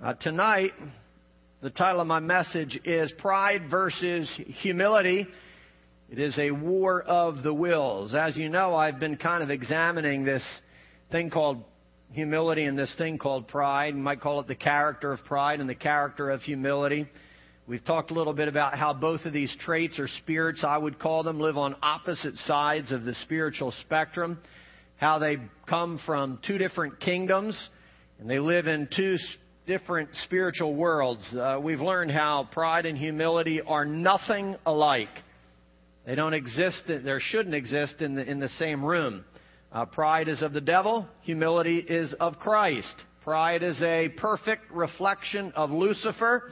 Uh, tonight, the title of my message is Pride versus Humility. It is a war of the wills. As you know, I've been kind of examining this thing called humility and this thing called pride. You might call it the character of pride and the character of humility. We've talked a little bit about how both of these traits or spirits, I would call them, live on opposite sides of the spiritual spectrum. How they come from two different kingdoms and they live in two different spiritual worlds. Uh, we've learned how pride and humility are nothing alike. They don't exist, there shouldn't exist in the, in the same room. Uh, pride is of the devil, humility is of Christ. Pride is a perfect reflection of Lucifer,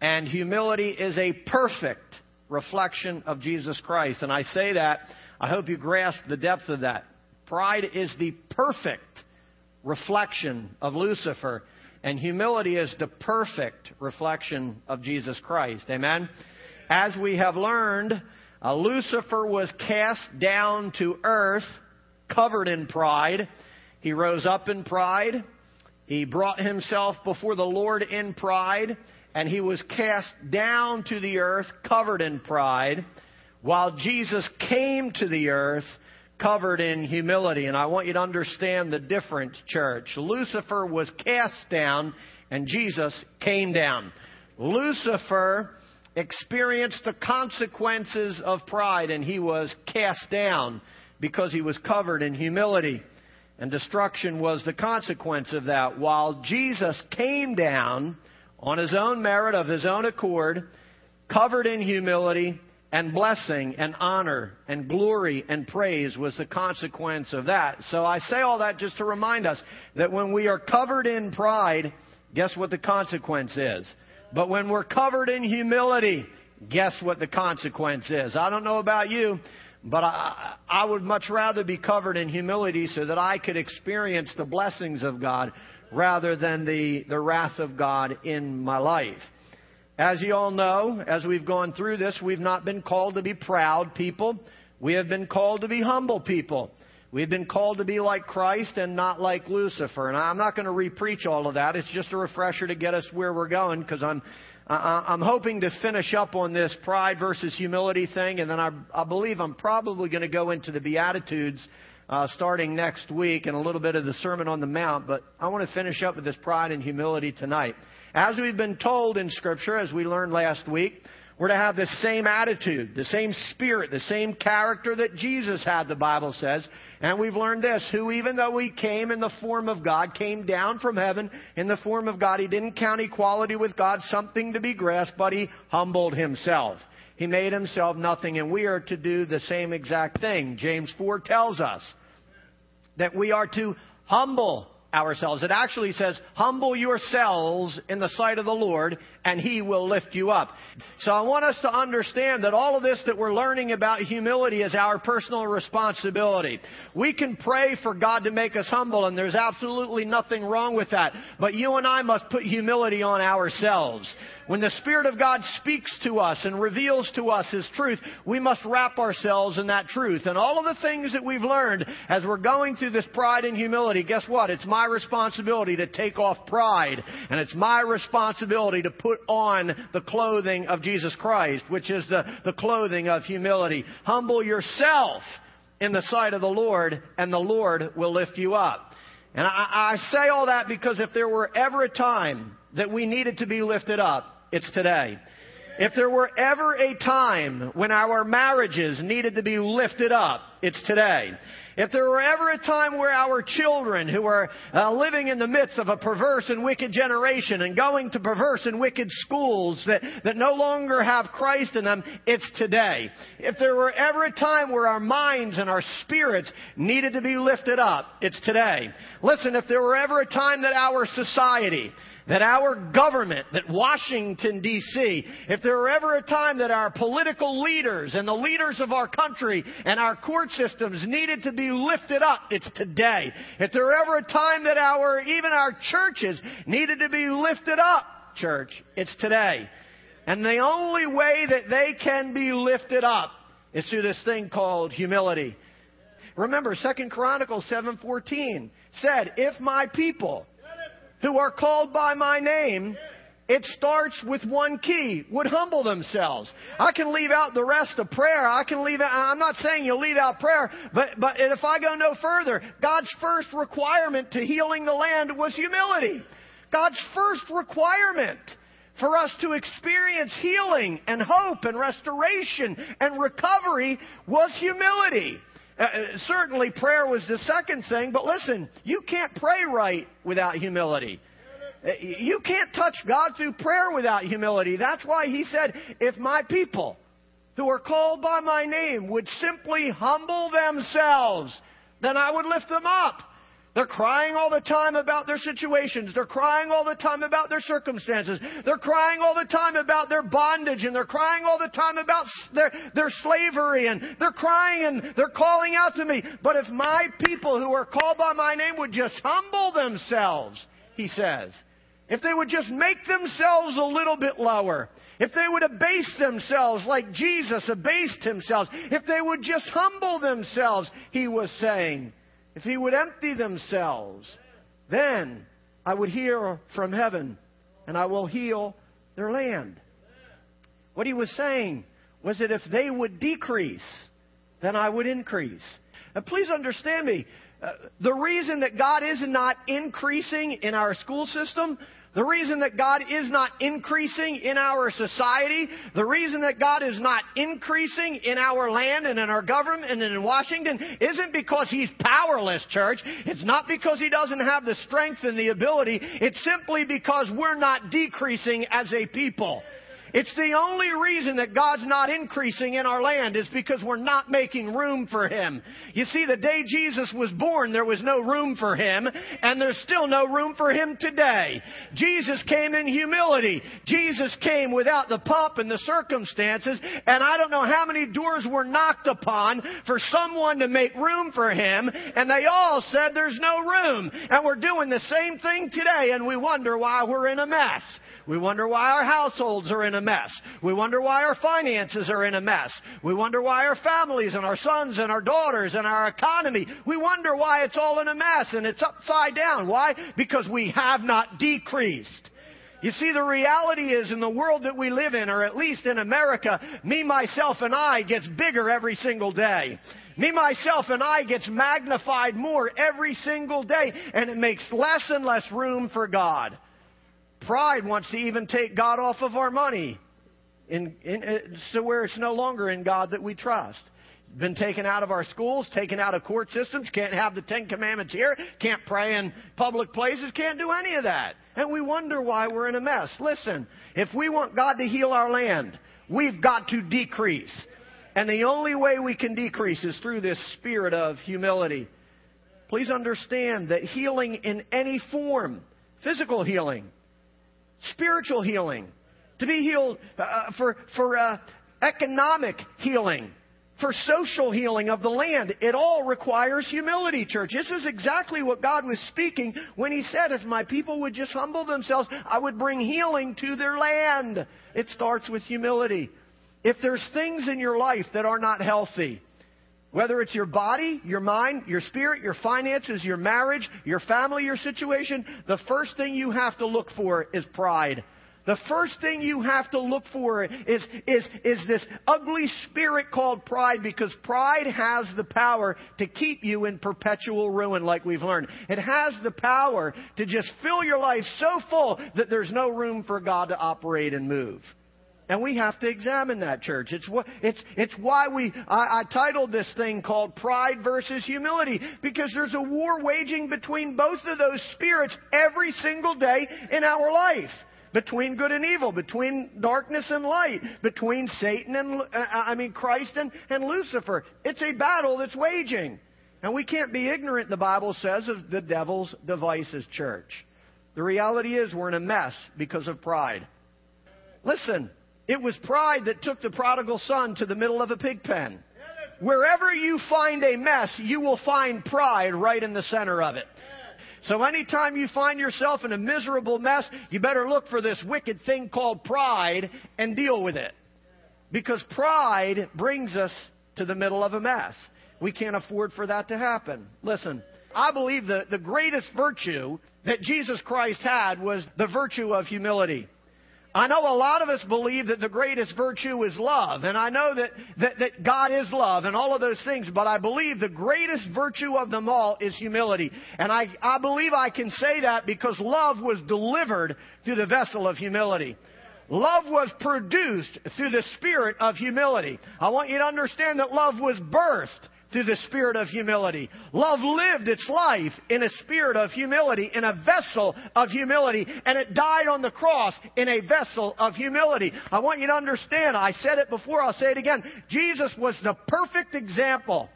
and humility is a perfect reflection of Jesus Christ. And I say that, I hope you grasp the depth of that. Pride is the perfect reflection of Lucifer, and humility is the perfect reflection of Jesus Christ. Amen? As we have learned, uh, Lucifer was cast down to earth, covered in pride. He rose up in pride. He brought himself before the Lord in pride, and he was cast down to the earth, covered in pride, while Jesus came to the earth covered in humility. And I want you to understand the difference, church. Lucifer was cast down and Jesus came down. Lucifer experienced the consequences of pride and he was cast down because he was covered in humility. And destruction was the consequence of that. While Jesus came down on his own merit, of his own accord, covered in humility, and blessing and honor and glory and praise was the consequence of that. So I say all that just to remind us that when we are covered in pride, guess what the consequence is? But when we're covered in humility, guess what the consequence is? I don't know about you, but I, I would much rather be covered in humility so that I could experience the blessings of God rather than the, the wrath of God in my life. As you all know, as we've gone through this, we've not been called to be proud people. We have been called to be humble people. We've been called to be like Christ and not like Lucifer. And I'm not going to repreach all of that. It's just a refresher to get us where we're going because I'm, I'm hoping to finish up on this pride versus humility thing. And then I, I believe I'm probably going to go into the Beatitudes uh, starting next week and a little bit of the Sermon on the Mount. But I want to finish up with this pride and humility tonight. As we've been told in Scripture, as we learned last week, we're to have the same attitude, the same spirit, the same character that Jesus had, the Bible says. And we've learned this, who even though he came in the form of God, came down from heaven in the form of God, he didn't count equality with God something to be grasped, but he humbled himself. He made himself nothing, and we are to do the same exact thing. James 4 tells us that we are to humble ourselves. It actually says, humble yourselves in the sight of the Lord and He will lift you up. So I want us to understand that all of this that we're learning about humility is our personal responsibility. We can pray for God to make us humble and there's absolutely nothing wrong with that. But you and I must put humility on ourselves. When the Spirit of God speaks to us and reveals to us His truth, we must wrap ourselves in that truth. And all of the things that we've learned as we're going through this pride and humility, guess what? It's my responsibility to take off pride. And it's my responsibility to put on the clothing of Jesus Christ, which is the, the clothing of humility. Humble yourself in the sight of the Lord, and the Lord will lift you up. And I, I say all that because if there were ever a time that we needed to be lifted up, it's today. If there were ever a time when our marriages needed to be lifted up, it's today. If there were ever a time where our children who are uh, living in the midst of a perverse and wicked generation and going to perverse and wicked schools that, that no longer have Christ in them, it's today. If there were ever a time where our minds and our spirits needed to be lifted up, it's today. Listen, if there were ever a time that our society that our government, that Washington DC, if there were ever a time that our political leaders and the leaders of our country and our court systems needed to be lifted up, it's today. If there were ever a time that our, even our churches needed to be lifted up, church, it's today. And the only way that they can be lifted up is through this thing called humility. Remember, Second Chronicles 7:14 said, "If my people who are called by my name, it starts with one key, would humble themselves. I can leave out the rest of prayer. I can leave out, I'm not saying you leave out prayer, but, but if I go no further, God's first requirement to healing the land was humility. God's first requirement for us to experience healing and hope and restoration and recovery was humility. Uh, uh, certainly prayer was the second thing, but listen, you can't pray right without humility. Uh, you can't touch God through prayer without humility. That's why he said, if my people who are called by my name would simply humble themselves, then I would lift them up. They're crying all the time about their situations. They're crying all the time about their circumstances. They're crying all the time about their bondage and they're crying all the time about their, their slavery and they're crying and they're calling out to me. But if my people who are called by my name would just humble themselves, he says, if they would just make themselves a little bit lower, if they would abase themselves like Jesus abased himself, if they would just humble themselves, he was saying, if he would empty themselves, then I would hear from heaven and I will heal their land. What he was saying was that if they would decrease, then I would increase. And please understand me. Uh, the reason that God is not increasing in our school system the reason that God is not increasing in our society, the reason that God is not increasing in our land and in our government and in Washington isn't because He's powerless, church. It's not because He doesn't have the strength and the ability. It's simply because we're not decreasing as a people. It's the only reason that God's not increasing in our land is because we're not making room for Him. You see, the day Jesus was born, there was no room for Him, and there's still no room for Him today. Jesus came in humility. Jesus came without the pomp and the circumstances, and I don't know how many doors were knocked upon for someone to make room for Him, and they all said there's no room. And we're doing the same thing today, and we wonder why we're in a mess. We wonder why our households are in a mess. We wonder why our finances are in a mess. We wonder why our families and our sons and our daughters and our economy, we wonder why it's all in a mess and it's upside down. Why? Because we have not decreased. You see, the reality is in the world that we live in, or at least in America, me, myself, and I gets bigger every single day. Me, myself, and I gets magnified more every single day, and it makes less and less room for God. Pride wants to even take God off of our money, in, in, uh, so where it's no longer in God that we trust. Been taken out of our schools, taken out of court systems, can't have the Ten Commandments here, can't pray in public places, can't do any of that. And we wonder why we're in a mess. Listen, if we want God to heal our land, we've got to decrease. And the only way we can decrease is through this spirit of humility. Please understand that healing in any form, physical healing, spiritual healing, to be healed uh, uh, for, for uh, economic healing, for social healing of the land. It all requires humility, church. This is exactly what God was speaking when He said, if my people would just humble themselves, I would bring healing to their land. It starts with humility. If there's things in your life that are not healthy, whether it's your body, your mind, your spirit, your finances, your marriage, your family, your situation, the first thing you have to look for is pride. The first thing you have to look for is, is, is this ugly spirit called pride because pride has the power to keep you in perpetual ruin like we've learned. It has the power to just fill your life so full that there's no room for God to operate and move. And we have to examine that, church. It's, what, it's, it's why we, I, I titled this thing called Pride versus Humility, because there's a war waging between both of those spirits every single day in our life. Between good and evil, between darkness and light, between Satan and, uh, I mean, Christ and, and Lucifer. It's a battle that's waging. And we can't be ignorant, the Bible says, of the devil's devices, church. The reality is we're in a mess because of pride. Listen, it was pride that took the prodigal son to the middle of a pig pen. Wherever you find a mess, you will find pride right in the center of it. So anytime you find yourself in a miserable mess, you better look for this wicked thing called pride and deal with it. Because pride brings us to the middle of a mess. We can't afford for that to happen. Listen, I believe that the greatest virtue that Jesus Christ had was the virtue of humility. I know a lot of us believe that the greatest virtue is love, and I know that, that, that, God is love and all of those things, but I believe the greatest virtue of them all is humility. And I, I believe I can say that because love was delivered through the vessel of humility. Love was produced through the spirit of humility. I want you to understand that love was birthed through the spirit of humility. Love lived its life in a spirit of humility, in a vessel of humility, and it died on the cross in a vessel of humility. I want you to understand, I said it before, I'll say it again. Jesus was the perfect example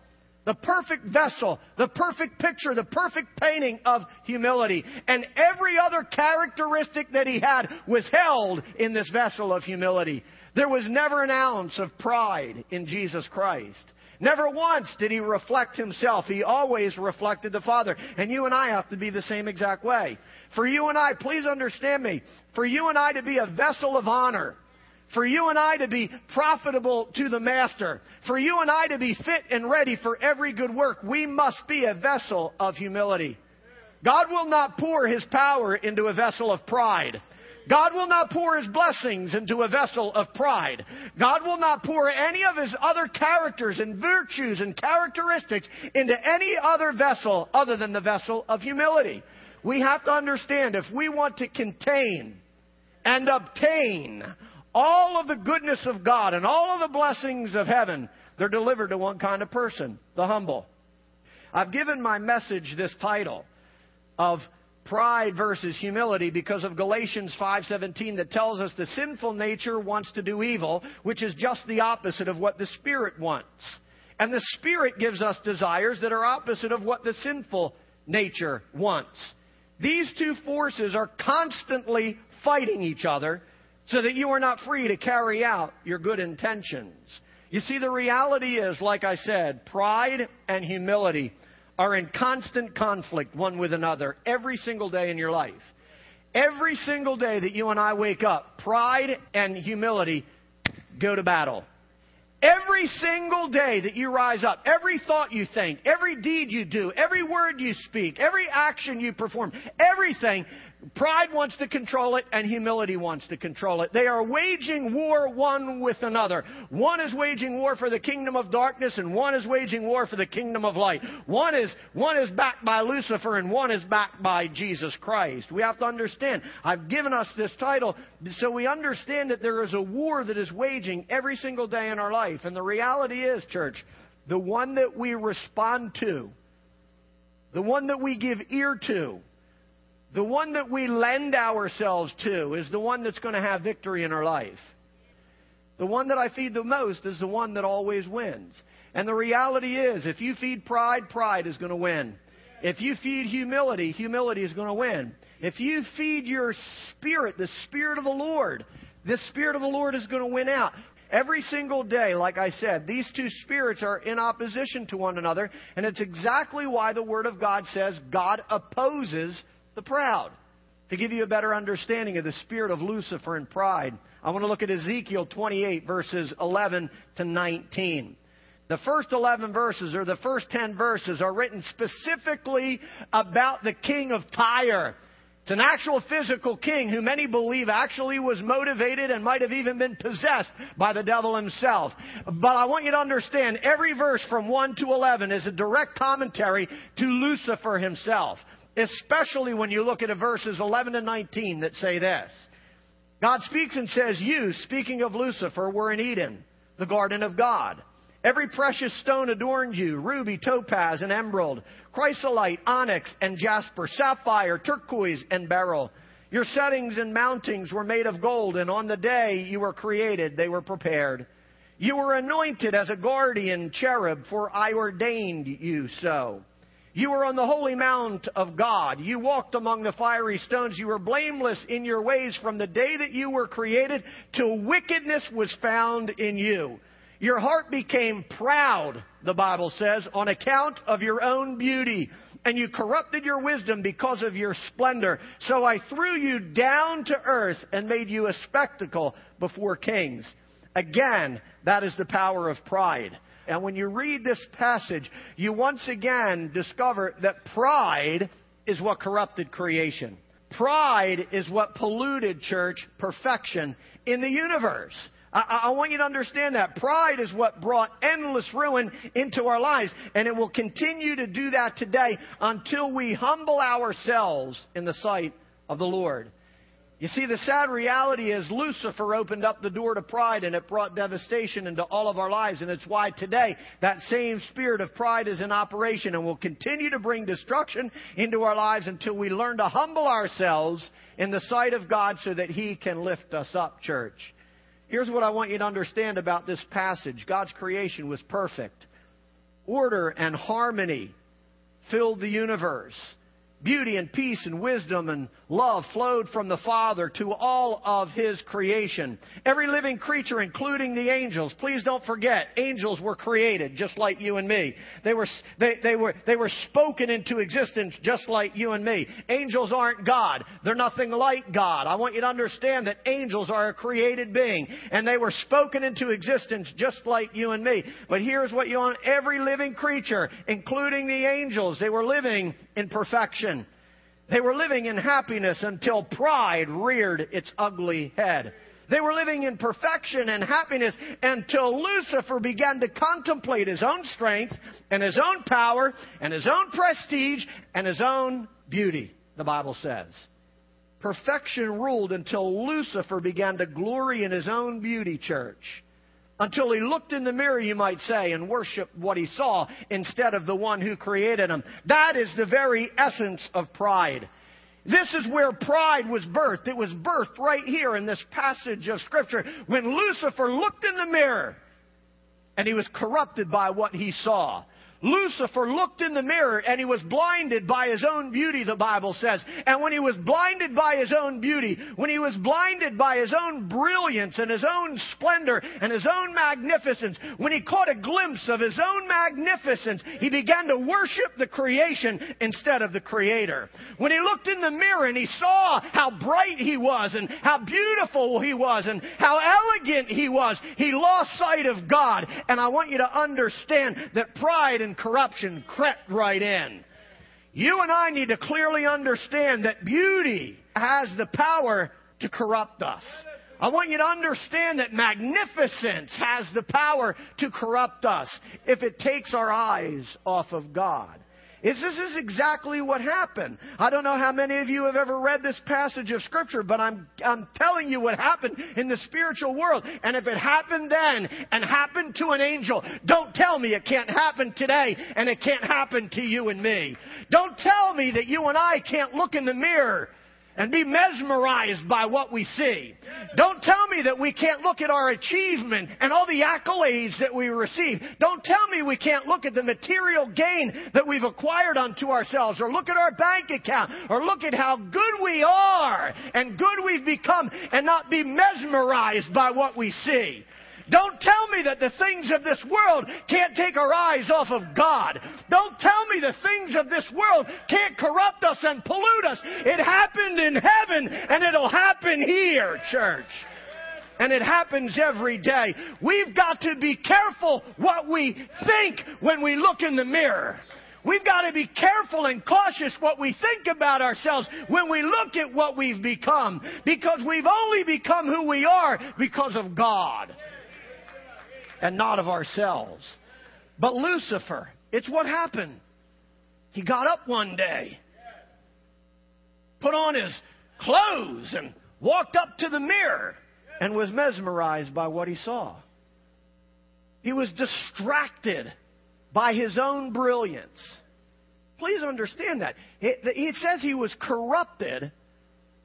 the perfect vessel, the perfect picture, the perfect painting of humility. And every other characteristic that he had was held in this vessel of humility. There was never an ounce of pride in Jesus Christ. Never once did he reflect himself. He always reflected the Father. And you and I have to be the same exact way. For you and I, please understand me, for you and I to be a vessel of honor, for you and I to be profitable to the Master, for you and I to be fit and ready for every good work, we must be a vessel of humility. God will not pour His power into a vessel of pride. God will not pour His blessings into a vessel of pride. God will not pour any of His other characters and virtues and characteristics into any other vessel other than the vessel of humility. We have to understand if we want to contain and obtain all of the goodness of God and all of the blessings of heaven, they're delivered to one kind of person, the humble. I've given my message this title of pride versus humility because of Galatians 5:17 that tells us the sinful nature wants to do evil, which is just the opposite of what the spirit wants. And the spirit gives us desires that are opposite of what the sinful nature wants. These two forces are constantly fighting each other so that you are not free to carry out your good intentions. You see, the reality is, like I said, pride and humility are in constant conflict one with another every single day in your life. Every single day that you and I wake up, pride and humility go to battle. Every single day that you rise up, every thought you think, every deed you do, every word you speak, every action you perform, everything Pride wants to control it and humility wants to control it. They are waging war one with another. One is waging war for the kingdom of darkness and one is waging war for the kingdom of light. One is, one is backed by Lucifer and one is backed by Jesus Christ. We have to understand. I've given us this title so we understand that there is a war that is waging every single day in our life. And the reality is, church, the one that we respond to, the one that we give ear to, the one that we lend ourselves to is the one that's going to have victory in our life. The one that I feed the most is the one that always wins. And the reality is, if you feed pride, pride is going to win. If you feed humility, humility is going to win. If you feed your spirit, the Spirit of the Lord, the Spirit of the Lord is going to win out. Every single day, like I said, these two spirits are in opposition to one another, and it's exactly why the Word of God says God opposes the proud. To give you a better understanding of the spirit of Lucifer and pride, I want to look at Ezekiel 28, verses 11 to 19. The first 11 verses, or the first 10 verses, are written specifically about the king of Tyre. It's an actual physical king who many believe actually was motivated and might have even been possessed by the devil himself. But I want you to understand every verse from 1 to 11 is a direct commentary to Lucifer himself especially when you look at verses 11 and 19 that say this. God speaks and says, You, speaking of Lucifer, were in Eden, the garden of God. Every precious stone adorned you ruby, topaz, and emerald, chrysolite, onyx, and jasper, sapphire, turquoise, and beryl. Your settings and mountings were made of gold, and on the day you were created, they were prepared. You were anointed as a guardian cherub, for I ordained you so. You were on the holy mount of God. You walked among the fiery stones. You were blameless in your ways from the day that you were created till wickedness was found in you. Your heart became proud, the Bible says, on account of your own beauty. And you corrupted your wisdom because of your splendor. So I threw you down to earth and made you a spectacle before kings. Again, that is the power of pride. And when you read this passage, you once again discover that pride is what corrupted creation. Pride is what polluted church perfection in the universe. I, I, want you to understand that. Pride is what brought endless ruin into our lives, and it will continue to do that today until we humble ourselves in the sight of the Lord. You see, the sad reality is Lucifer opened up the door to pride and it brought devastation into all of our lives. And it's why today that same spirit of pride is in operation and will continue to bring destruction into our lives until we learn to humble ourselves in the sight of God so that He can lift us up, church. Here's what I want you to understand about this passage God's creation was perfect. Order and harmony filled the universe. Beauty and peace and wisdom and love flowed from the Father to all of His creation. Every living creature, including the angels, please don't forget, angels were created just like you and me. They were, they, they were, they were spoken into existence just like you and me. Angels aren't God. They're nothing like God. I want you to understand that angels are a created being and they were spoken into existence just like you and me. But here's what you want every living creature, including the angels, they were living in perfection. They were living in happiness until pride reared its ugly head. They were living in perfection and happiness until Lucifer began to contemplate his own strength and his own power and his own prestige and his own beauty, the Bible says. Perfection ruled until Lucifer began to glory in his own beauty, church until he looked in the mirror, you might say, and worshiped what he saw instead of the one who created him. That is the very essence of pride. This is where pride was birthed. It was birthed right here in this passage of Scripture when Lucifer looked in the mirror and he was corrupted by what he saw. Lucifer looked in the mirror and he was blinded by his own beauty, the Bible says. And when he was blinded by his own beauty, when he was blinded by his own brilliance and his own splendor and his own magnificence, when he caught a glimpse of his own magnificence, he began to worship the creation instead of the Creator. When he looked in the mirror and he saw how bright he was and how beautiful he was and how elegant he was, he lost sight of God. And I want you to understand that pride corruption crept right in. You and I need to clearly understand that beauty has the power to corrupt us. I want you to understand that magnificence has the power to corrupt us if it takes our eyes off of God. Is this is exactly what happened. I don't know how many of you have ever read this passage of Scripture, but I'm, I'm telling you what happened in the spiritual world. And if it happened then and happened to an angel, don't tell me it can't happen today and it can't happen to you and me. Don't tell me that you and I can't look in the mirror and be mesmerized by what we see. Don't tell me that we can't look at our achievement and all the accolades that we receive. Don't tell me we can't look at the material gain that we've acquired unto ourselves or look at our bank account or look at how good we are and good we've become and not be mesmerized by what we see. Don't tell me that the things of this world can't take our eyes off of God. Don't tell me the things of this world can't corrupt us and pollute us. It happened in heaven and it'll happen here, church. And it happens every day. We've got to be careful what we think when we look in the mirror. We've got to be careful and cautious what we think about ourselves when we look at what we've become. Because we've only become who we are because of God and not of ourselves. But Lucifer, it's what happened. He got up one day, put on his clothes, and walked up to the mirror and was mesmerized by what he saw. He was distracted by his own brilliance. Please understand that. He says he was corrupted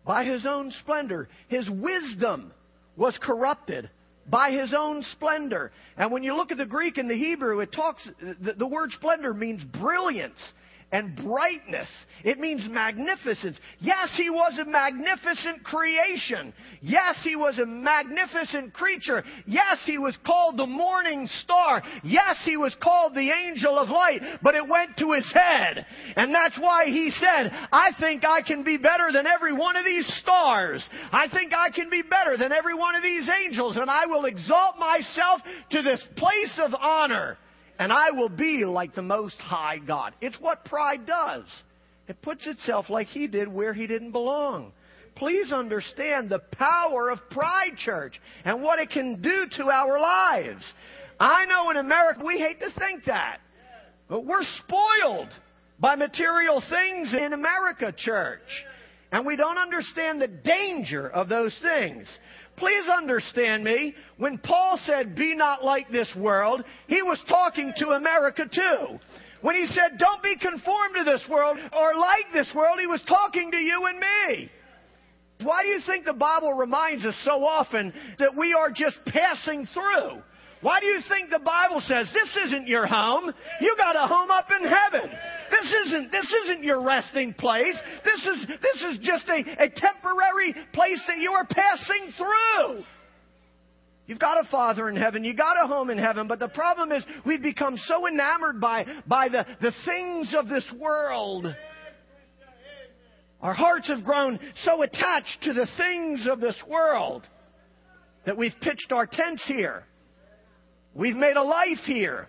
by his own splendor. His wisdom was corrupted by his own splendor. And when you look at the Greek and the Hebrew, it talks, the, the word splendor means brilliance and brightness. It means magnificence. Yes, he was a magnificent creation. Yes, he was a magnificent creature. Yes, he was called the morning star. Yes, he was called the angel of light, but it went to his head. And that's why he said, I think I can be better than every one of these stars. I think I can be better than every one of these angels, and I will exalt myself to this place of honor and I will be like the Most High God. It's what pride does. it puts itself like he did where he didn't belong. Please understand the power of pride, church, and what it can do to our lives. I know in America we hate to think that, but we're spoiled by material things in America, church. And we don't understand the danger of those things. Please understand me. When Paul said, be not like this world, he was talking to America too. When he said, don't be conformed to this world or like this world, he was talking to you and me. Why do you think the Bible reminds us so often that we are just passing through? Why do you think the Bible says this isn't your home? You got a home up in heaven. This isn't this isn't your resting place. This is this is just a, a temporary place that you are passing through. You've got a father in heaven, You've got a home in heaven, but the problem is we've become so enamored by, by the, the things of this world. Our hearts have grown so attached to the things of this world that we've pitched our tents here. We've made a life here.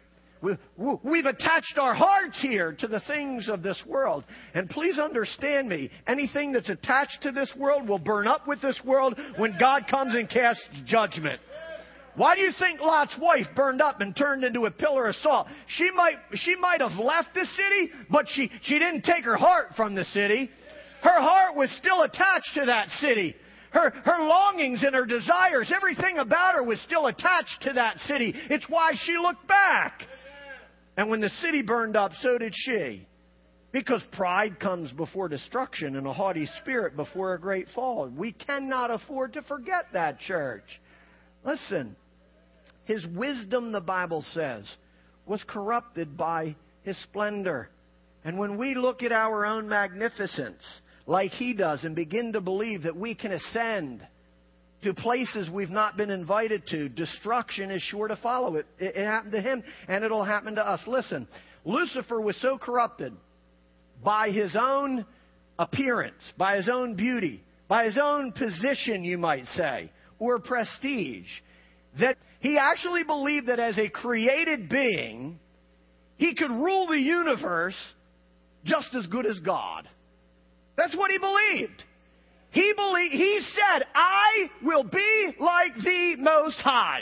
We've attached our hearts here to the things of this world. And please understand me, anything that's attached to this world will burn up with this world when God comes and casts judgment. Why do you think Lot's wife burned up and turned into a pillar of salt? She might, she might have left the city, but she, she didn't take her heart from the city. Her heart was still attached to that city. Her, her longings and her desires, everything about her was still attached to that city. It's why she looked back. And when the city burned up, so did she. Because pride comes before destruction and a haughty spirit before a great fall. We cannot afford to forget that, church. Listen, his wisdom, the Bible says, was corrupted by his splendor. And when we look at our own magnificence, like he does, and begin to believe that we can ascend to places we've not been invited to, destruction is sure to follow it. It, it happened to him, and it'll happen to us. Listen, Lucifer was so corrupted by his own appearance, by his own beauty, by his own position, you might say, or prestige, that he actually believed that as a created being, he could rule the universe just as good as God. That's what he believed. He believed, he said, I will be like the Most High.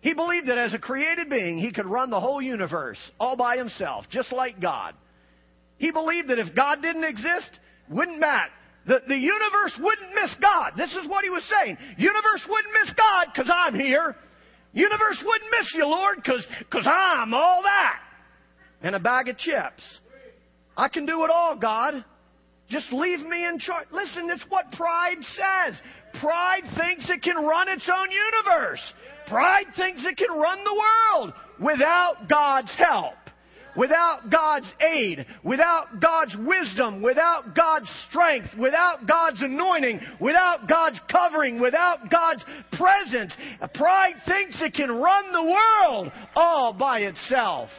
He believed that as a created being, he could run the whole universe all by himself, just like God. He believed that if God didn't exist, wouldn't matter. The, the universe wouldn't miss God. This is what he was saying. Universe wouldn't miss God because I'm here. Universe wouldn't miss you, Lord, because cause I'm all that. And a bag of chips. I can do it all, God. Just leave me in charge. Listen, that's what pride says. Pride thinks it can run its own universe. Pride thinks it can run the world without God's help without God's aid, without God's wisdom, without God's strength, without God's anointing, without God's covering, without God's presence. Pride thinks it can run the world all by itself.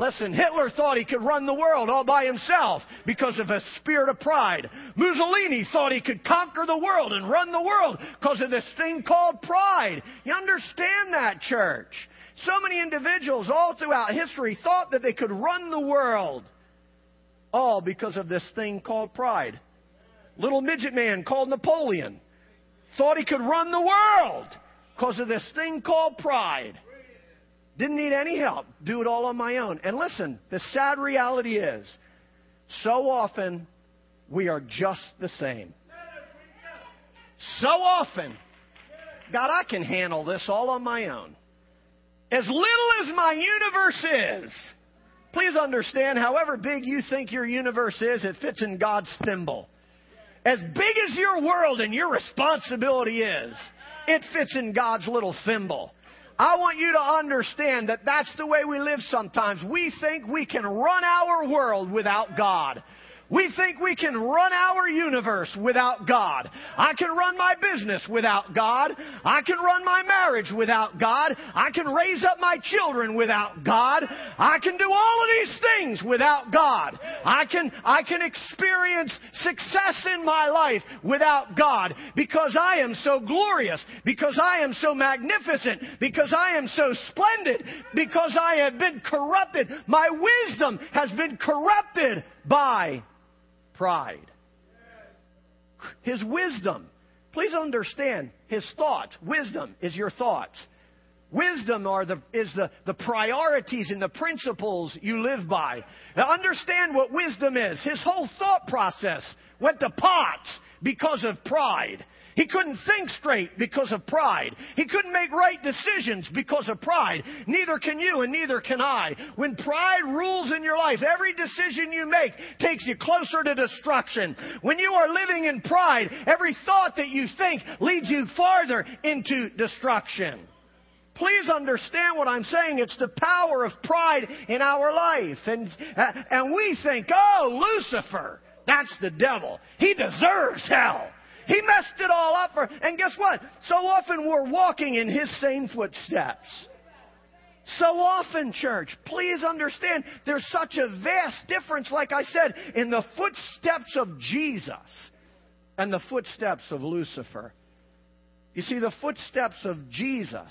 Listen, Hitler thought he could run the world all by himself because of a spirit of pride. Mussolini thought he could conquer the world and run the world because of this thing called pride. You understand that, church? So many individuals all throughout history thought that they could run the world. All because of this thing called pride. Little midget man called Napoleon thought he could run the world because of this thing called pride. Didn't need any help. Do it all on my own. And listen, the sad reality is, so often we are just the same. So often, God, I can handle this all on my own. As little as my universe is, please understand, however big you think your universe is, it fits in God's thimble. As big as your world and your responsibility is, it fits in God's little thimble. I want you to understand that that's the way we live sometimes. We think we can run our world without God. We think we can run our universe without God. I can run my business without God. I can run my marriage without God. I can raise up my children without God. I can do all of these things without God. I can, I can experience success in my life without God because I am so glorious, because I am so magnificent, because I am so splendid, because I have been corrupted. My wisdom has been corrupted by Pride. His wisdom. Please understand his thoughts. Wisdom is your thoughts. Wisdom are the, is the, the priorities and the principles you live by. Now understand what wisdom is. His whole thought process went to pots because of pride. He couldn't think straight because of pride. He couldn't make right decisions because of pride. Neither can you and neither can I. When pride rules in your life, every decision you make takes you closer to destruction. When you are living in pride, every thought that you think leads you farther into destruction. Please understand what I'm saying. It's the power of pride in our life. And, uh, and we think, oh, Lucifer, that's the devil. He deserves hell. He messed it all up for, and guess what? So often we're walking in his same footsteps. So often, church, please understand there's such a vast difference, like I said, in the footsteps of Jesus and the footsteps of Lucifer. You see, the footsteps of Jesus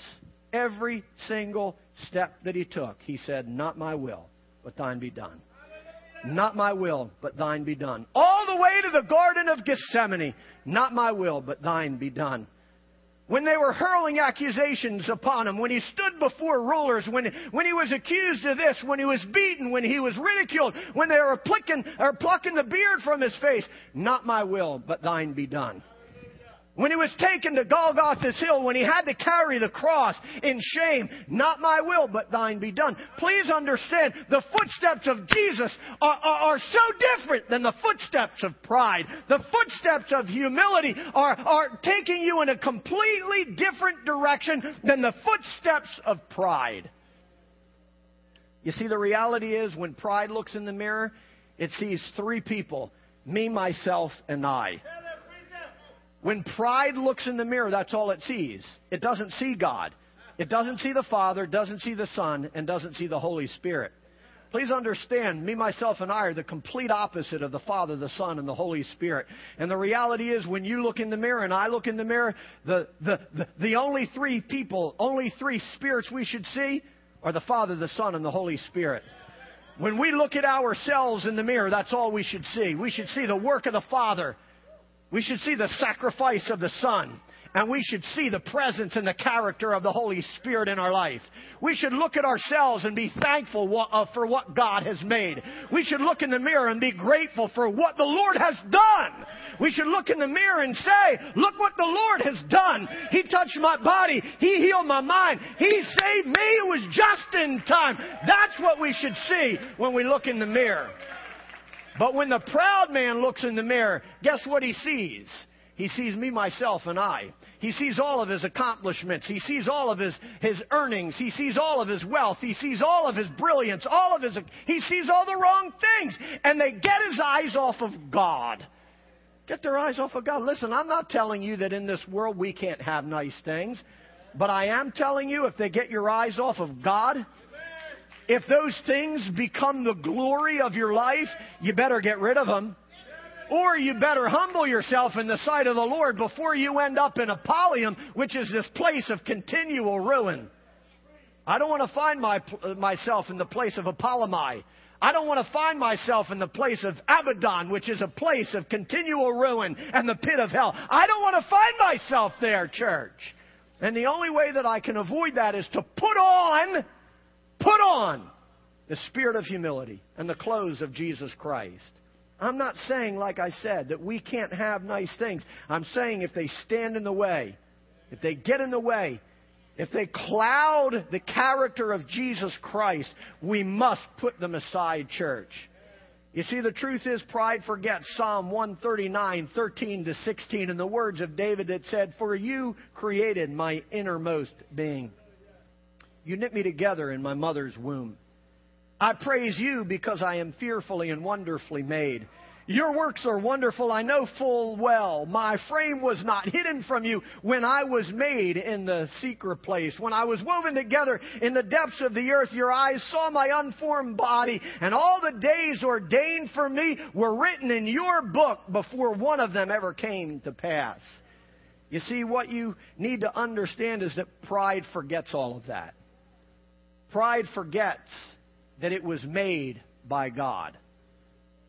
Every single step that he took, he said, Not my will, but thine be done. Not my will, but thine be done. All the way to the Garden of Gethsemane. Not my will, but thine be done. When they were hurling accusations upon him, when he stood before rulers, when, when he was accused of this, when he was beaten, when he was ridiculed, when they were plucking, or plucking the beard from his face, not my will, but thine be done. When he was taken to Golgotha's hill, when he had to carry the cross in shame, not my will, but thine be done. Please understand, the footsteps of Jesus are, are, are so different than the footsteps of pride. The footsteps of humility are, are taking you in a completely different direction than the footsteps of pride. You see, the reality is when pride looks in the mirror, it sees three people me, myself, and I. When pride looks in the mirror, that's all it sees. It doesn't see God. It doesn't see the Father, doesn't see the Son, and doesn't see the Holy Spirit. Please understand, me, myself, and I are the complete opposite of the Father, the Son, and the Holy Spirit. And the reality is, when you look in the mirror and I look in the mirror, the, the, the, the only three people, only three spirits we should see are the Father, the Son, and the Holy Spirit. When we look at ourselves in the mirror, that's all we should see. We should see the work of the Father we should see the sacrifice of the Son. And we should see the presence and the character of the Holy Spirit in our life. We should look at ourselves and be thankful uh, for what God has made. We should look in the mirror and be grateful for what the Lord has done. We should look in the mirror and say, look what the Lord has done. He touched my body. He healed my mind. He saved me. It was just in time. That's what we should see when we look in the mirror. But when the proud man looks in the mirror, guess what he sees? He sees me, myself, and I. He sees all of his accomplishments. He sees all of his, his earnings. He sees all of his wealth. He sees all of his brilliance. All of his, he sees all the wrong things. And they get his eyes off of God. Get their eyes off of God. Listen, I'm not telling you that in this world we can't have nice things. But I am telling you if they get your eyes off of God, if those things become the glory of your life, you better get rid of them. Or you better humble yourself in the sight of the Lord before you end up in Apollyon, which is this place of continual ruin. I don't want to find my, myself in the place of Apollumi. I don't want to find myself in the place of Abaddon, which is a place of continual ruin and the pit of hell. I don't want to find myself there, church. And the only way that I can avoid that is to put on Put on the spirit of humility and the clothes of Jesus Christ. I'm not saying, like I said, that we can't have nice things. I'm saying if they stand in the way, if they get in the way, if they cloud the character of Jesus Christ, we must put them aside, church. You see, the truth is, pride forgets Psalm 139, 13 to 16, in the words of David that said, For you created my innermost being. You knit me together in my mother's womb. I praise you because I am fearfully and wonderfully made. Your works are wonderful, I know full well. My frame was not hidden from you when I was made in the secret place. When I was woven together in the depths of the earth, your eyes saw my unformed body, and all the days ordained for me were written in your book before one of them ever came to pass. You see, what you need to understand is that pride forgets all of that. Pride forgets that it was made by God.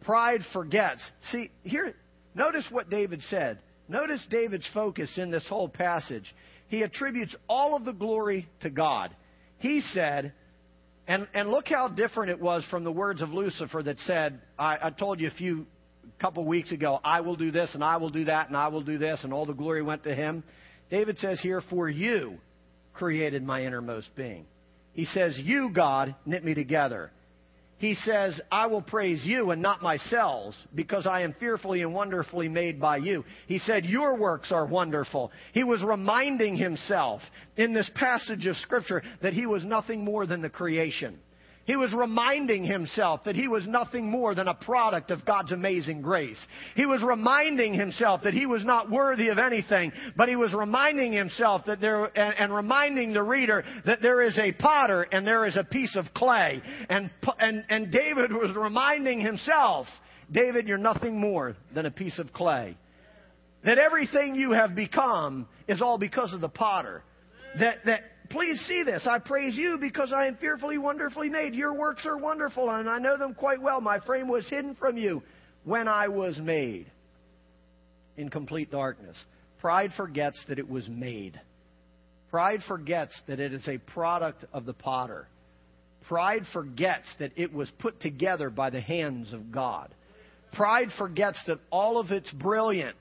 Pride forgets. See, here, notice what David said. Notice David's focus in this whole passage. He attributes all of the glory to God. He said, and, and look how different it was from the words of Lucifer that said, I, I told you a few couple weeks ago, I will do this and I will do that and I will do this, and all the glory went to him. David says here, For you created my innermost being. He says, You, God, knit me together he says, I will praise you and not myself because I am fearfully and wonderfully made by you. He said, Your works are wonderful. He was reminding himself in this passage of Scripture that he was nothing more than the creation. He was reminding himself that he was nothing more than a product of God's amazing grace. He was reminding himself that he was not worthy of anything, but he was reminding himself that there, and, and reminding the reader that there is a potter and there is a piece of clay. And, and, and David was reminding himself, David, you're nothing more than a piece of clay. That everything you have become is all because of the potter. That, that Please see this. I praise you because I am fearfully, wonderfully made. Your works are wonderful, and I know them quite well. My frame was hidden from you when I was made in complete darkness. Pride forgets that it was made. Pride forgets that it is a product of the potter. Pride forgets that it was put together by the hands of God. Pride forgets that all of its brilliance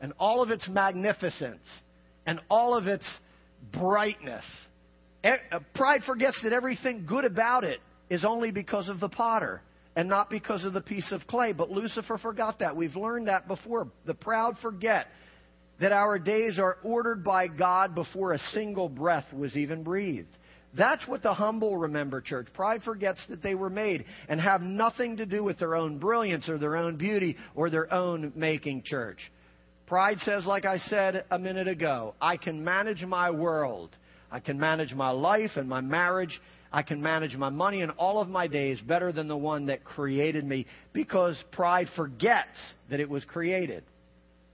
and all of its magnificence and all of its brightness. Uh, pride forgets that everything good about it is only because of the potter and not because of the piece of clay. But Lucifer forgot that. We've learned that before. The proud forget that our days are ordered by God before a single breath was even breathed. That's what the humble remember, church. Pride forgets that they were made and have nothing to do with their own brilliance or their own beauty or their own making, church. Pride says, like I said a minute ago, I can manage my world. I can manage my life and my marriage. I can manage my money and all of my days better than the one that created me because pride forgets that it was created.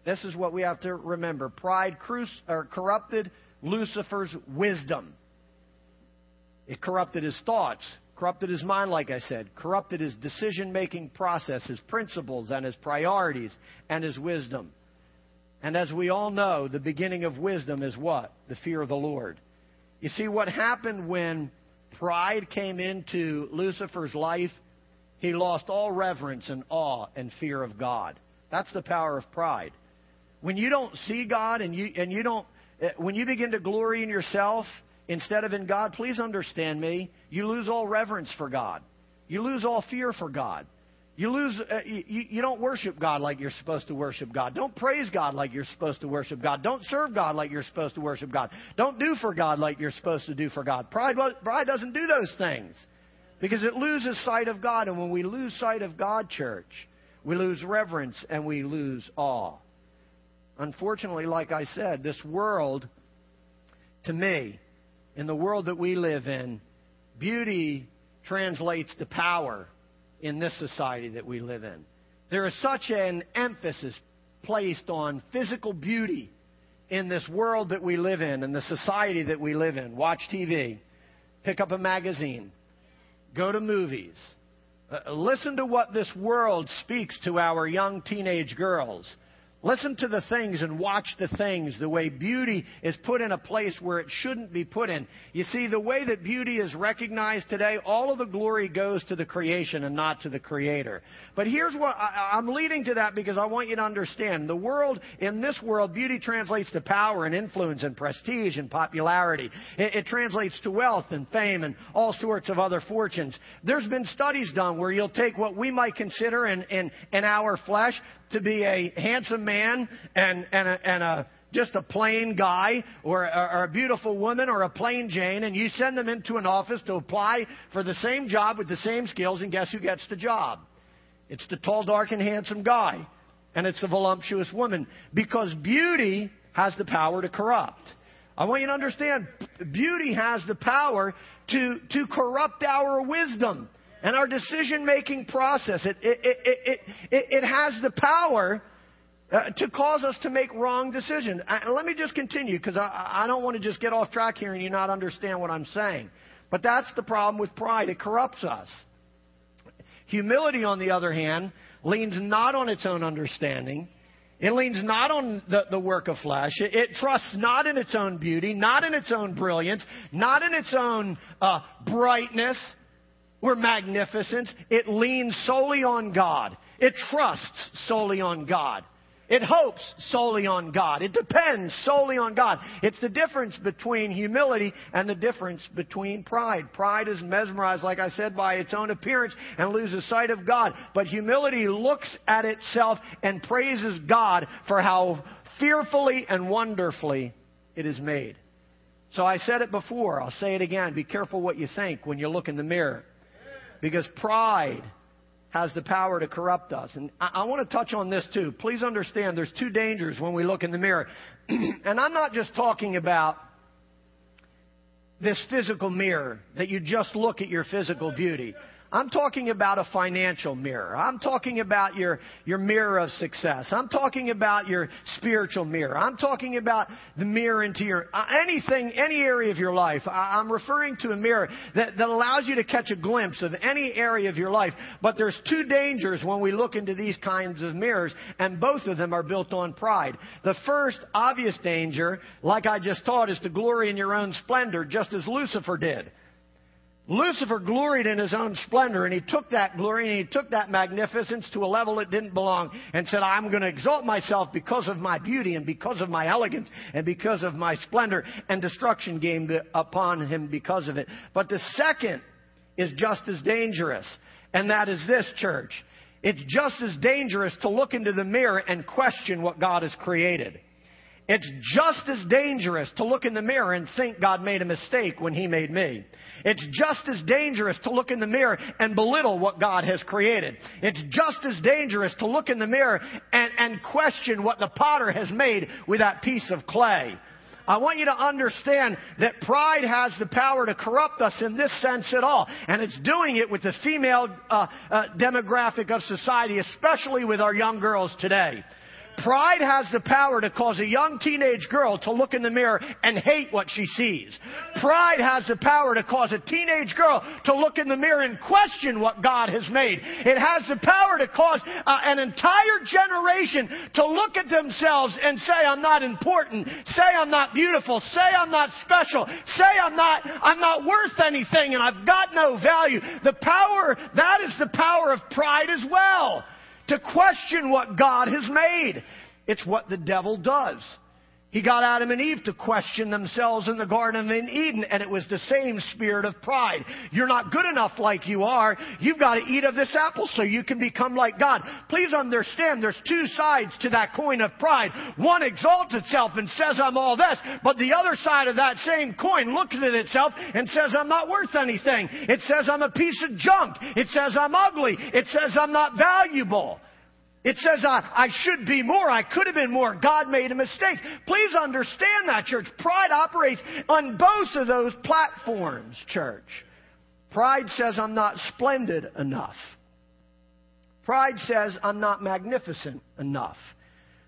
This is what we have to remember. Pride corrupted Lucifer's wisdom. It corrupted his thoughts, corrupted his mind, like I said, corrupted his decision making process, his principles, and his priorities, and his wisdom. And as we all know, the beginning of wisdom is what? The fear of the Lord. You see, what happened when pride came into Lucifer's life, he lost all reverence and awe and fear of God. That's the power of pride. When you don't see God and you, and you don't, eh, when you begin to glory in yourself instead of in God, please understand me, you lose all reverence for God. You lose all fear for God. You lose. Uh, you, you don't worship God like you're supposed to worship God. Don't praise God like you're supposed to worship God. Don't serve God like you're supposed to worship God. Don't do for God like you're supposed to do for God. Pride, pride doesn't do those things because it loses sight of God. And when we lose sight of God, church, we lose reverence and we lose awe. Unfortunately, like I said, this world, to me, in the world that we live in, beauty translates to power in this society that we live in. There is such an emphasis placed on physical beauty in this world that we live in and the society that we live in. Watch TV, pick up a magazine, go to movies. Uh, listen to what this world speaks to our young teenage girls. Listen to the things and watch the things, the way beauty is put in a place where it shouldn't be put in. You see, the way that beauty is recognized today, all of the glory goes to the creation and not to the creator. But here's what I, I'm leading to that because I want you to understand. The world, in this world, beauty translates to power and influence and prestige and popularity. It, it translates to wealth and fame and all sorts of other fortunes. There's been studies done where you'll take what we might consider in, in, in our flesh to be a handsome man and, and, a, and a, just a plain guy or, or, a beautiful woman or a plain Jane, and you send them into an office to apply for the same job with the same skills, and guess who gets the job? It's the tall, dark, and handsome guy. And it's the voluptuous woman. Because beauty has the power to corrupt. I want you to understand, beauty has the power to, to corrupt our wisdom and our decision making process. It, it, it, it, it, has the power uh, to cause us to make wrong decisions. Let me just continue because I, I don't want to just get off track here and you not understand what I'm saying. But that's the problem with pride. It corrupts us. Humility, on the other hand, leans not on its own understanding. It leans not on the, the work of flesh. It, it, trusts not in its own beauty, not in its own brilliance, not in its own uh, brightness or magnificence. It leans solely on God. It trusts solely on God. It hopes solely on God. It depends solely on God. It's the difference between humility and the difference between pride. Pride is mesmerized, like I said, by its own appearance and loses sight of God. But humility looks at itself and praises God for how fearfully and wonderfully it is made. So I said it before. I'll say it again. Be careful what you think when you look in the mirror. Because pride has the power to corrupt us. And I, I want to touch on this too. Please understand there's two dangers when we look in the mirror. and I'm not just talking about this physical mirror that you just look at your physical beauty. I'm talking about a financial mirror. I'm talking about your, your mirror of success. I'm talking about your spiritual mirror. I'm talking about the mirror into your, uh, anything, any area of your life. I, I'm referring to a mirror that, that allows you to catch a glimpse of any area of your life. But there's two dangers when we look into these kinds of mirrors, and both of them are built on pride. The first obvious danger, like I just taught, is to glory in your own splendor, just as Lucifer did. Lucifer gloried in his own splendor, and he took that glory and he took that magnificence to a level it didn't belong and said, I'm going to exalt myself because of my beauty and because of my elegance and because of my splendor, and destruction came upon him because of it. But the second is just as dangerous, and that is this, church. It's just as dangerous to look into the mirror and question what God has created. It's just as dangerous to look in the mirror and think God made a mistake when He made me. It's just as dangerous to look in the mirror and belittle what God has created. It's just as dangerous to look in the mirror and, and question what the potter has made with that piece of clay. I want you to understand that pride has the power to corrupt us in this sense at all. And it's doing it with the female uh, uh, demographic of society, especially with our young girls today. Pride has the power to cause a young teenage girl to look in the mirror and hate what she sees. Pride has the power to cause a teenage girl to look in the mirror and question what God has made. It has the power to cause uh, an entire generation to look at themselves and say, I'm not important. Say I'm not beautiful. Say I'm not special. Say I'm not, I'm not worth anything and I've got no value. The power, that is the power of pride as well to question what God has made. It's what the devil does. He got Adam and Eve to question themselves in the Garden of Eden, and it was the same spirit of pride. You're not good enough like you are. You've got to eat of this apple so you can become like God. Please understand there's two sides to that coin of pride. One exalts itself and says, I'm all this, but the other side of that same coin looks at itself and says, I'm not worth anything. It says, I'm a piece of junk. It says, I'm ugly. It says, I'm not valuable. It says, I, I should be more. I could have been more. God made a mistake. Please understand that, church. Pride operates on both of those platforms, church. Pride says, I'm not splendid enough. Pride says, I'm not magnificent enough.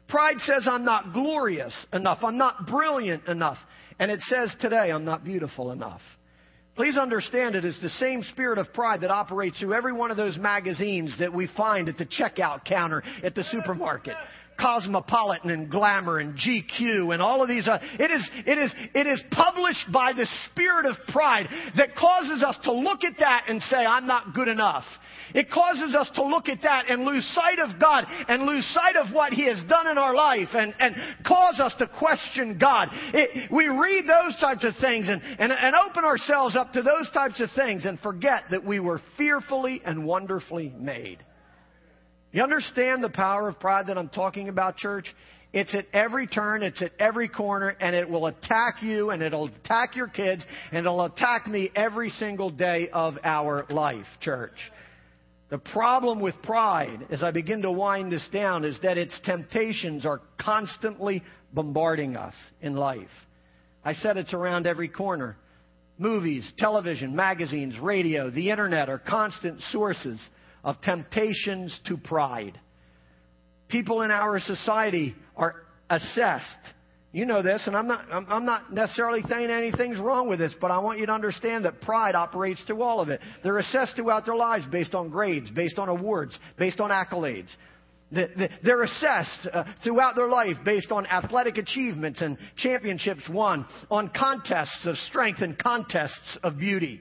Pride says, I'm not glorious enough. I'm not brilliant enough. And it says today, I'm not beautiful enough. Please understand it is the same spirit of pride that operates through every one of those magazines that we find at the checkout counter at the supermarket. Cosmopolitan and Glamour and GQ and all of these. Uh, it is, it is, it is published by the spirit of pride that causes us to look at that and say, I'm not good enough. It causes us to look at that and lose sight of God and lose sight of what He has done in our life and, and cause us to question God. It, we read those types of things and, and, and open ourselves up to those types of things and forget that we were fearfully and wonderfully made. You understand the power of pride that I'm talking about, church? It's at every turn, it's at every corner, and it will attack you, and it'll attack your kids, and it'll attack me every single day of our life, church. The problem with pride, as I begin to wind this down, is that its temptations are constantly bombarding us in life. I said it's around every corner. Movies, television, magazines, radio, the internet are constant sources of temptations to pride. People in our society are assessed You know this, and I'm not, I'm, not necessarily saying anything's wrong with this, but I want you to understand that pride operates through all of it. They're assessed throughout their lives based on grades, based on awards, based on accolades. They're assessed uh, throughout their life based on athletic achievements and championships won, on contests of strength and contests of beauty.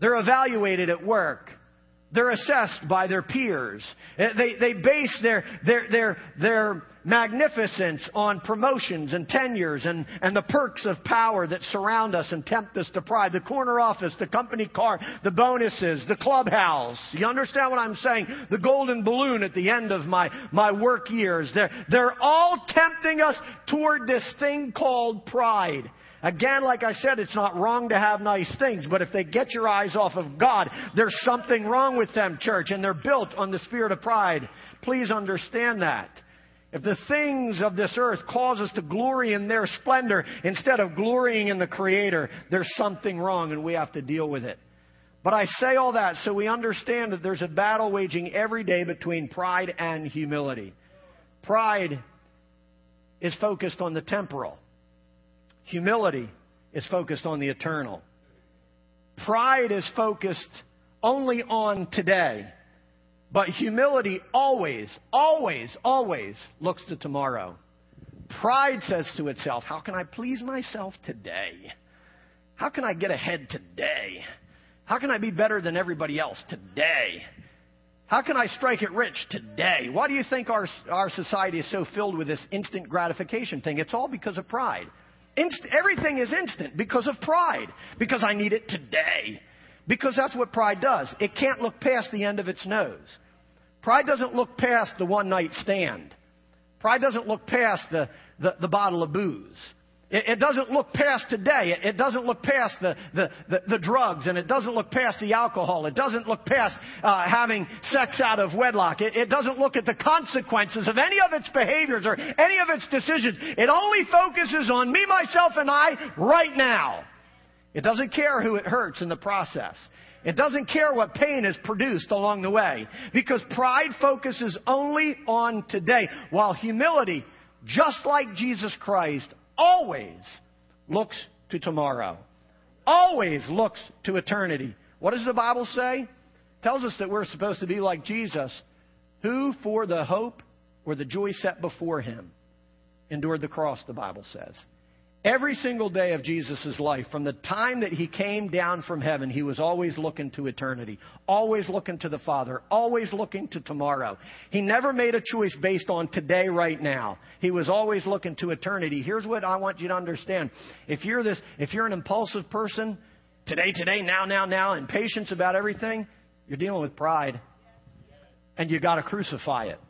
They're evaluated at work. They're assessed by their peers. Uh, they, they base their, their, their, their magnificence on promotions and tenures and, and the perks of power that surround us and tempt us to pride. The corner office, the company car, the bonuses, the clubhouse. You understand what I'm saying? The golden balloon at the end of my, my work years. They're, they're all tempting us toward this thing called pride. Again, like I said, it's not wrong to have nice things, but if they get your eyes off of God, there's something wrong with them, church, and they're built on the spirit of pride. Please understand that. If the things of this earth cause us to glory in their splendor instead of glorying in the Creator, there's something wrong and we have to deal with it. But I say all that so we understand that there's a battle waging every day between pride and humility. Pride is focused on the temporal. Humility is focused on the eternal. Pride is focused only on today. But humility always, always, always looks to tomorrow. Pride says to itself, How can I please myself today? How can I get ahead today? How can I be better than everybody else today? How can I strike it rich today? Why do you think our, our society is so filled with this instant gratification thing? It's all because of pride. Inst- everything is instant because of pride. Because I need it today. Because that's what pride does. It can't look past the end of its nose. Pride doesn't look past the one night stand. Pride doesn't look past the, the, the bottle of booze. It, doesn't look past today. It, it doesn't look past the, the, the, the, drugs and it doesn't look past the alcohol. It doesn't look past uh, having sex out of wedlock. It, it doesn't look at the consequences of any of its behaviors or any of its decisions. It only focuses on me, myself, and I right now. It doesn't care who it hurts in the process. It doesn't care what pain is produced along the way because pride focuses only on today while humility, just like Jesus Christ, always looks to tomorrow. Always looks to eternity. What does the Bible say? It tells us that we're supposed to be like Jesus, who for the hope or the joy set before him endured the cross, the Bible says. Every single day of Jesus' life, from the time that he came down from heaven, he was always looking to eternity, always looking to the Father, always looking to tomorrow. He never made a choice based on today, right now. He was always looking to eternity. Here's what I want you to understand. If you're this, if you're an impulsive person, today, today, now, now, now, and patience about everything, you're dealing with pride. And you gotta crucify it.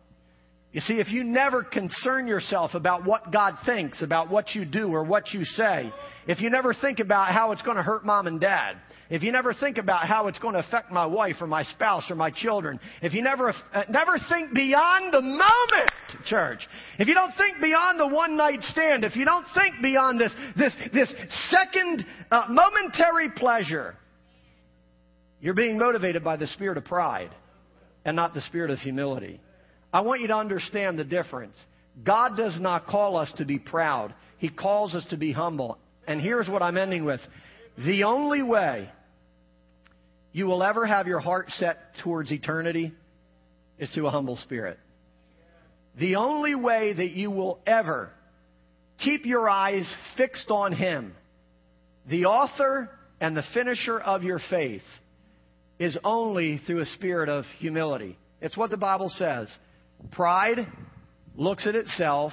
You see, if you never concern yourself about what God thinks about what you do or what you say, if you never think about how it's going to hurt mom and dad, if you never think about how it's going to affect my wife or my spouse or my children, if you never, uh, never think beyond the moment, church, if you don't think beyond the one night stand, if you don't think beyond this, this, this second uh, momentary pleasure, you're being motivated by the spirit of pride and not the spirit of humility. I want you to understand the difference. God does not call us to be proud. He calls us to be humble. And here's what I'm ending with. The only way you will ever have your heart set towards eternity is through a humble spirit. The only way that you will ever keep your eyes fixed on Him, the author and the finisher of your faith, is only through a spirit of humility. It's what the Bible says. Pride looks at itself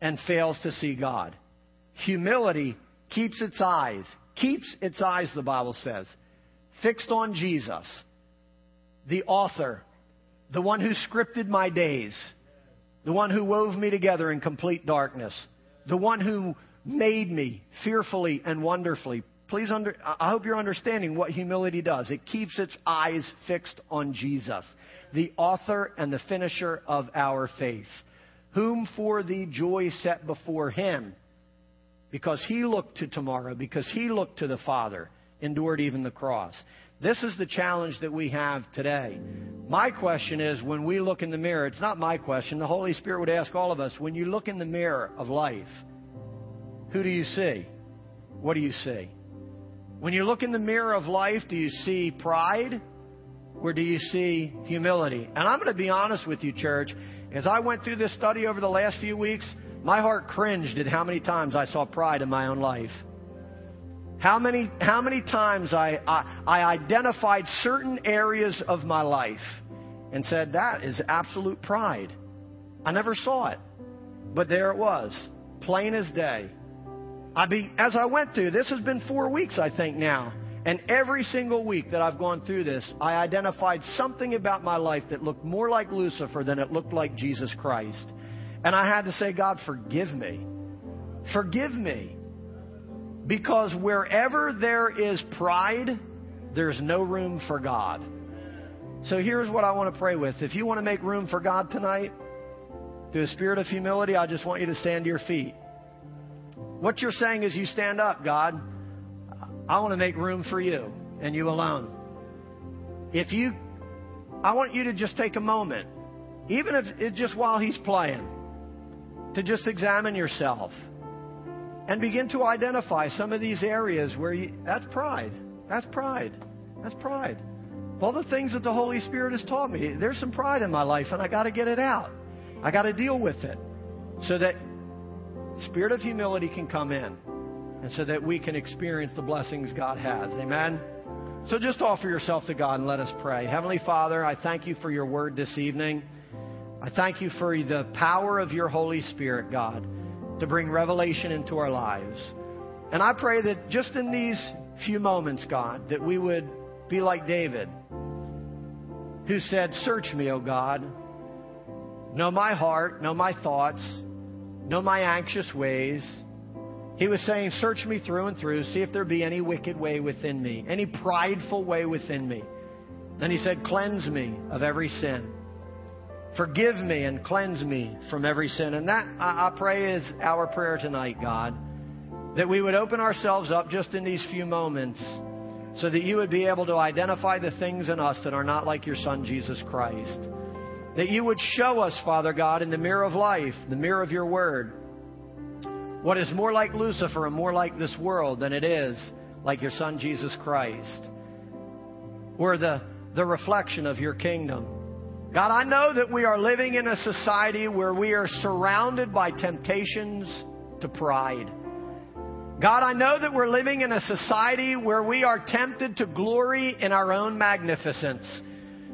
and fails to see God. Humility keeps its eyes, keeps its eyes, the Bible says, fixed on Jesus, the author, the one who scripted my days, the one who wove me together in complete darkness, the one who made me fearfully and wonderfully. Please, under, I hope you're understanding what humility does. It keeps its eyes fixed on Jesus the author and the finisher of our faith, whom for the joy set before him, because he looked to tomorrow, because he looked to the Father, endured even the cross. This is the challenge that we have today. My question is when we look in the mirror, it's not my question. The Holy Spirit would ask all of us when you look in the mirror of life, who do you see? What do you see? When you look in the mirror of life, do you see pride or do you see humility? And I'm going to be honest with you, church. As I went through this study over the last few weeks, my heart cringed at how many times I saw pride in my own life. How many, how many times I, I, I identified certain areas of my life and said, that is absolute pride. I never saw it. But there it was, plain as day. I be, as I went through, this has been four weeks, I think, now. And every single week that I've gone through this, I identified something about my life that looked more like Lucifer than it looked like Jesus Christ. And I had to say, God, forgive me. Forgive me. Because wherever there is pride, there's no room for God. So here's what I want to pray with. If you want to make room for God tonight, through a spirit of humility, I just want you to stand to your feet. What you're saying is you stand up, God. I want to make room for you and you alone. If you, I want you to just take a moment, even if it's just while he's playing, to just examine yourself and begin to identify some of these areas where you, that's pride. That's pride. That's pride. All the things that the Holy Spirit has taught me, there's some pride in my life and I got to get it out. I got to deal with it so that spirit of humility can come in and so that we can experience the blessings God has. Amen? So just offer yourself to God and let us pray. Heavenly Father, I thank you for your word this evening. I thank you for the power of your Holy Spirit, God, to bring revelation into our lives. And I pray that just in these few moments, God, that we would be like David, who said, Search me, O God. Know my heart, know my thoughts, know my anxious ways. He was saying, Search me through and through, see if there be any wicked way within me, any prideful way within me. Then he said, Cleanse me of every sin. Forgive me and cleanse me from every sin. And that, I, pray, is our prayer tonight, God. That we would open ourselves up just in these few moments so that you would be able to identify the things in us that are not like your Son, Jesus Christ. That you would show us, Father God, in the mirror of life, the mirror of your word, what is more like Lucifer and more like this world than it is like your Son, Jesus Christ. We're the, the reflection of your kingdom. God, I know that we are living in a society where we are surrounded by temptations to pride. God, I know that we're living in a society where we are tempted to glory in our own magnificence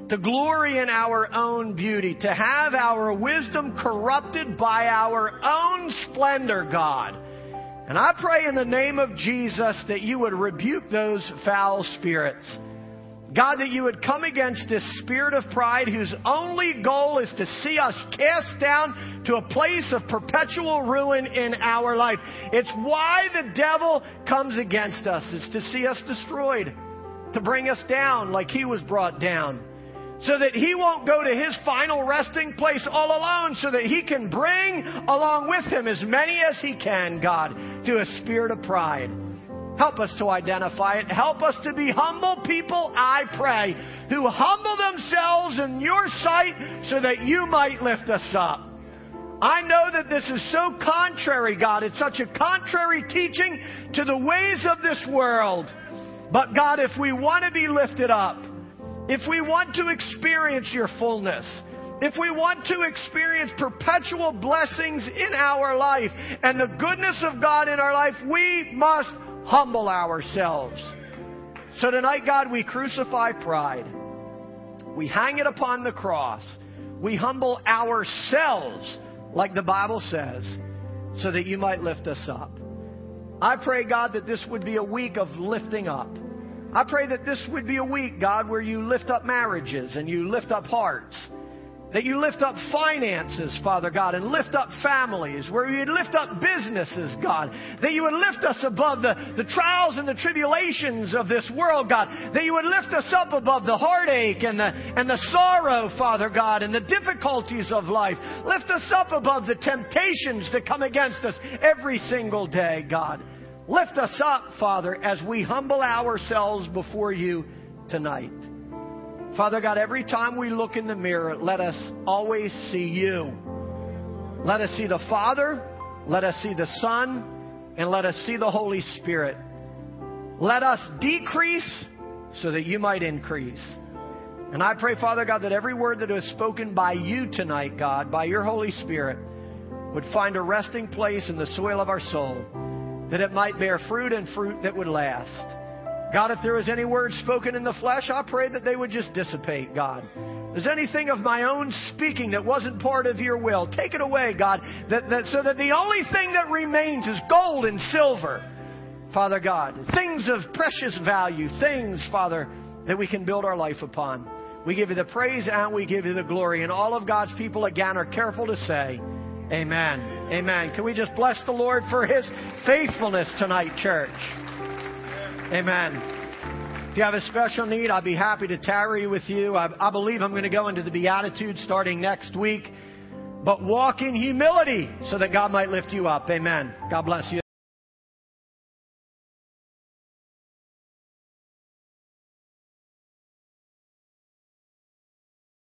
to glory in our own beauty, to have our wisdom corrupted by our own splendor, God. And I pray in the name of Jesus that you would rebuke those foul spirits. God, that you would come against this spirit of pride whose only goal is to see us cast down to a place of perpetual ruin in our life. It's why the devil comes against us, is to see us destroyed, to bring us down like he was brought down so that he won't go to his final resting place all alone, so that he can bring along with him as many as he can, God, to a spirit of pride. Help us to identify it. Help us to be humble people, I pray, who humble themselves in your sight so that you might lift us up. I know that this is so contrary, God. It's such a contrary teaching to the ways of this world. But God, if we want to be lifted up, if we want to experience your fullness, if we want to experience perpetual blessings in our life and the goodness of God in our life, we must humble ourselves. So tonight, God, we crucify pride. We hang it upon the cross. We humble ourselves, like the Bible says, so that you might lift us up. I pray, God, that this would be a week of lifting up. I pray that this would be a week, God, where you lift up marriages and you lift up hearts. That you lift up finances, Father God, and lift up families, where you'd lift up businesses, God. That you would lift us above the, the trials and the tribulations of this world, God. That you would lift us up above the heartache and the, and the sorrow, Father God, and the difficulties of life. Lift us up above the temptations that come against us every single day, God. Lift us up, Father, as we humble ourselves before you tonight. Father God, every time we look in the mirror, let us always see you. Let us see the Father, let us see the Son, and let us see the Holy Spirit. Let us decrease so that you might increase. And I pray, Father God, that every word that is spoken by you tonight, God, by your Holy Spirit, would find a resting place in the soil of our soul, that it might bear fruit and fruit that would last. God, if there was any words spoken in the flesh, I pray that they would just dissipate, God. If there's anything of my own speaking that wasn't part of your will, take it away, God, that, that, so that the only thing that remains is gold and silver, Father God. Things of precious value, things, Father, that we can build our life upon. We give you the praise and we give you the glory. And all of God's people, again, are careful to say, Amen. Amen. Can we just bless the Lord for his faithfulness tonight, church? Amen. If you have a special need, I'll be happy to tarry with you. I, I believe I'm going to go into the Beatitudes starting next week. But walk in humility so that God might lift you up. Amen. God bless you.